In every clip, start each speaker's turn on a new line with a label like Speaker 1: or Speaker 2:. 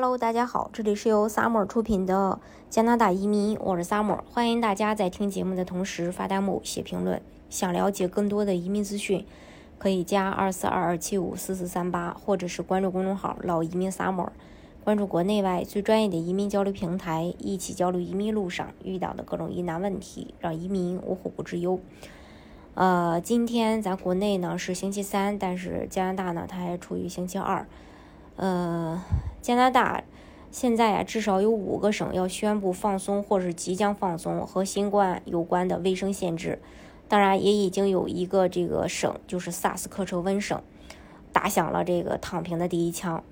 Speaker 1: Hello，大家好，这里是由 Summer 出品的加拿大移民，我是 Summer，欢迎大家在听节目的同时发弹幕、写评论。想了解更多的移民资讯，可以加二四二二七五四四三八，或者是关注公众号“老移民 Summer”，关注国内外最专业的移民交流平台，一起交流移民路上遇到的各种疑难问题，让移民无后顾之忧。呃，今天咱国内呢是星期三，但是加拿大呢它还处于星期二。呃，加拿大现在呀，至少有五个省要宣布放松，或是即将放松和新冠有关的卫生限制。当然，也已经有一个这个省，就是萨斯克彻温省，打响了这个躺平的第一枪。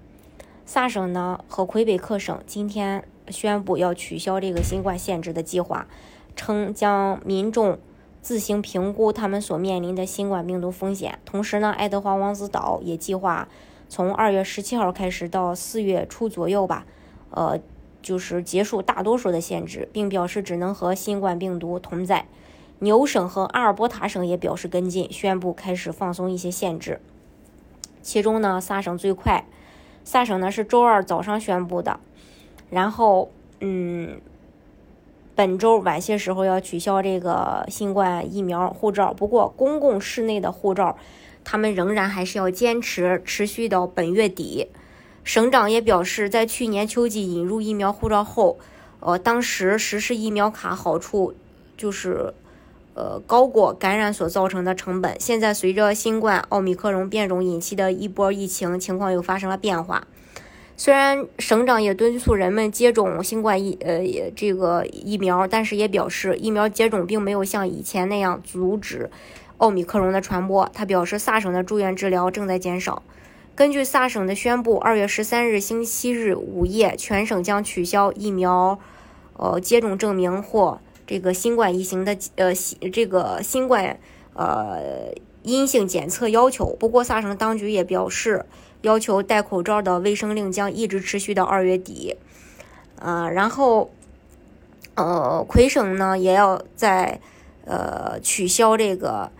Speaker 1: 萨省呢和魁北克省今天宣布要取消这个新冠限制的计划，称将民众自行评估他们所面临的新冠病毒风险。同时呢，爱德华王子岛也计划。从二月十七号开始到四月初左右吧，呃，就是结束大多数的限制，并表示只能和新冠病毒同在。纽省和阿尔伯塔省也表示跟进，宣布开始放松一些限制。其中呢，萨省最快，萨省呢是周二早上宣布的，然后嗯，本周晚些时候要取消这个新冠疫苗护照，不过公共室内的护照。他们仍然还是要坚持持续到本月底。省长也表示，在去年秋季引入疫苗护照后，呃，当时实施疫苗卡好处就是，呃，高过感染所造成的成本。现在随着新冠奥密克戎变种引起的一波疫情，情况又发生了变化。虽然省长也敦促人们接种新冠疫呃这个疫苗，但是也表示疫苗接种并没有像以前那样阻止。奥密克戎的传播，他表示，萨省的住院治疗正在减少。根据萨省的宣布，二月十三日星期日午夜，全省将取消疫苗，呃，接种证明或这个新冠疫情的呃这个新冠呃阴性检测要求。不过，萨省当局也表示，要求戴口罩的卫生令将一直持续到二月底。呃，然后，呃，魁省呢也要在呃取消这个。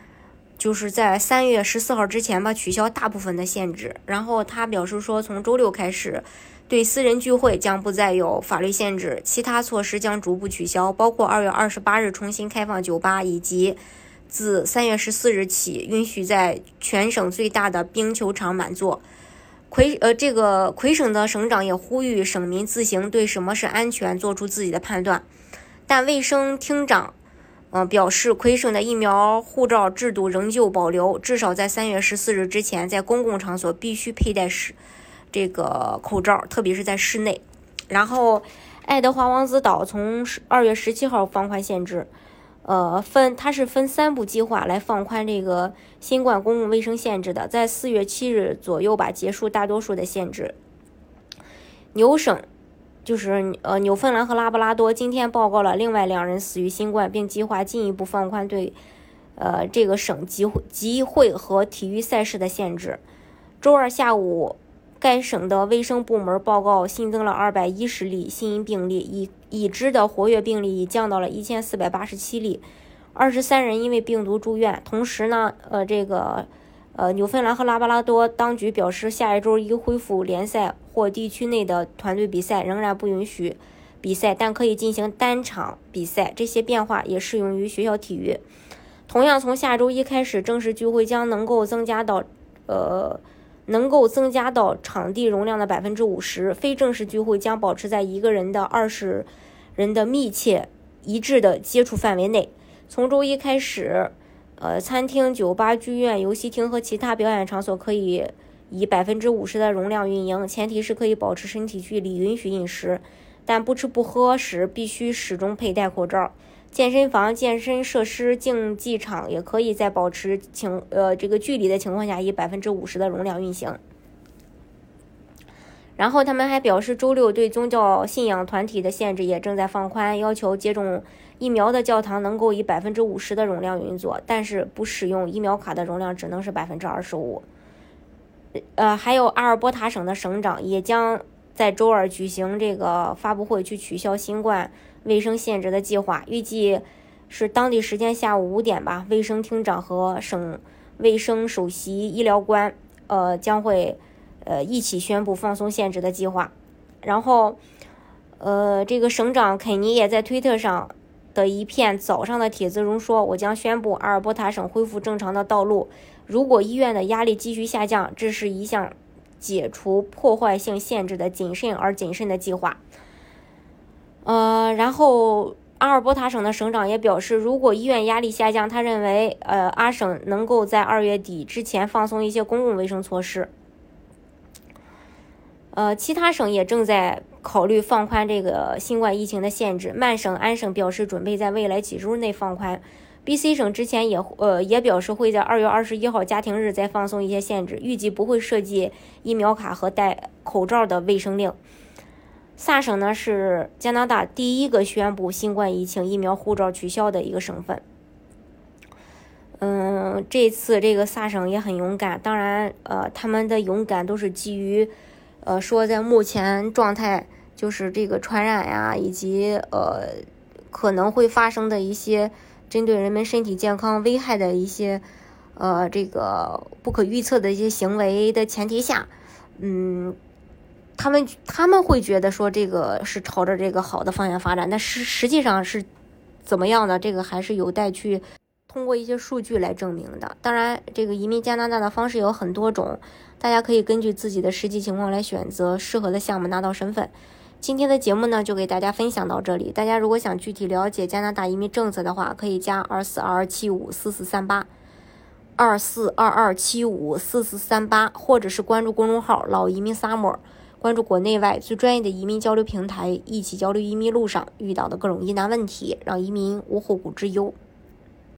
Speaker 1: 就是在三月十四号之前吧，取消大部分的限制。然后他表示说，从周六开始，对私人聚会将不再有法律限制，其他措施将逐步取消，包括二月二十八日重新开放酒吧，以及自三月十四日起允许在全省最大的冰球场满座。魁呃，这个魁省的省长也呼吁省民自行对什么是安全做出自己的判断，但卫生厅长。嗯，表示魁省的疫苗护照制度仍旧保留，至少在三月十四日之前，在公共场所必须佩戴是这个口罩，特别是在室内。然后，爱德华王子岛从二月十七号放宽限制，呃，分它是分三步计划来放宽这个新冠公共卫生限制的，在四月七日左右吧结束大多数的限制。纽省。就是呃，纽芬兰和拉布拉多今天报告了另外两人死于新冠，并计划进一步放宽对，呃，这个省集会、集会和体育赛事的限制。周二下午，该省的卫生部门报告新增了二百一十例新病例，已已知的活跃病例已降到了一千四百八十七例，二十三人因为病毒住院。同时呢，呃，这个。呃，纽芬兰和拉布拉多当局表示，下一周一恢复联赛或地区内的团队比赛，仍然不允许比赛，但可以进行单场比赛。这些变化也适用于学校体育。同样，从下周一开始，正式聚会将能够增加到，呃，能够增加到场地容量的百分之五十。非正式聚会将保持在一个人的二十人的密切一致的接触范围内。从周一开始。呃，餐厅、酒吧、剧院、游戏厅和其他表演场所可以以百分之五十的容量运营，前提是可以保持身体距离，允许饮食，但不吃不喝时必须始终佩戴口罩。健身房、健身设施、竞技场也可以在保持情呃这个距离的情况下，以百分之五十的容量运行。然后他们还表示，周六对宗教信仰团体的限制也正在放宽，要求接种疫苗的教堂能够以百分之五十的容量运作，但是不使用疫苗卡的容量只能是百分之二十五。呃，还有阿尔伯塔省的省长也将在周二举行这个发布会，去取消新冠卫生限制的计划，预计是当地时间下午五点吧。卫生厅长和省卫生首席医疗官，呃，将会。呃，一起宣布放松限制的计划。然后，呃，这个省长肯尼也在推特上的一片早上的帖子中说：“我将宣布阿尔伯塔省恢复正常的道路。如果医院的压力继续下降，这是一项解除破坏性限制的谨慎而谨慎的计划。”呃，然后阿尔伯塔省的省长也表示，如果医院压力下降，他认为，呃，阿省能够在二月底之前放松一些公共卫生措施。呃，其他省也正在考虑放宽这个新冠疫情的限制。曼省、安省表示准备在未来几周内放宽。B.C 省之前也呃也表示会在二月二十一号家庭日再放松一些限制，预计不会涉及疫苗卡和戴口罩的卫生令。萨省呢是加拿大第一个宣布新冠疫情疫苗护照取消的一个省份。嗯，这次这个萨省也很勇敢，当然呃他们的勇敢都是基于。呃，说在目前状态，就是这个传染呀，以及呃可能会发生的一些针对人们身体健康危害的一些呃这个不可预测的一些行为的前提下，嗯，他们他们会觉得说这个是朝着这个好的方向发展，但实实际上是怎么样的，这个还是有待去。通过一些数据来证明的。当然，这个移民加拿大的方式有很多种，大家可以根据自己的实际情况来选择适合的项目拿到身份。今天的节目呢，就给大家分享到这里。大家如果想具体了解加拿大移民政策的话，可以加二四二二七五四四三八，二四二二七五四四三八，或者是关注公众号“老移民 summer”，关注国内外最专业的移民交流平台，一起交流移民路上遇到的各种疑难问题，让移民无后顾之忧。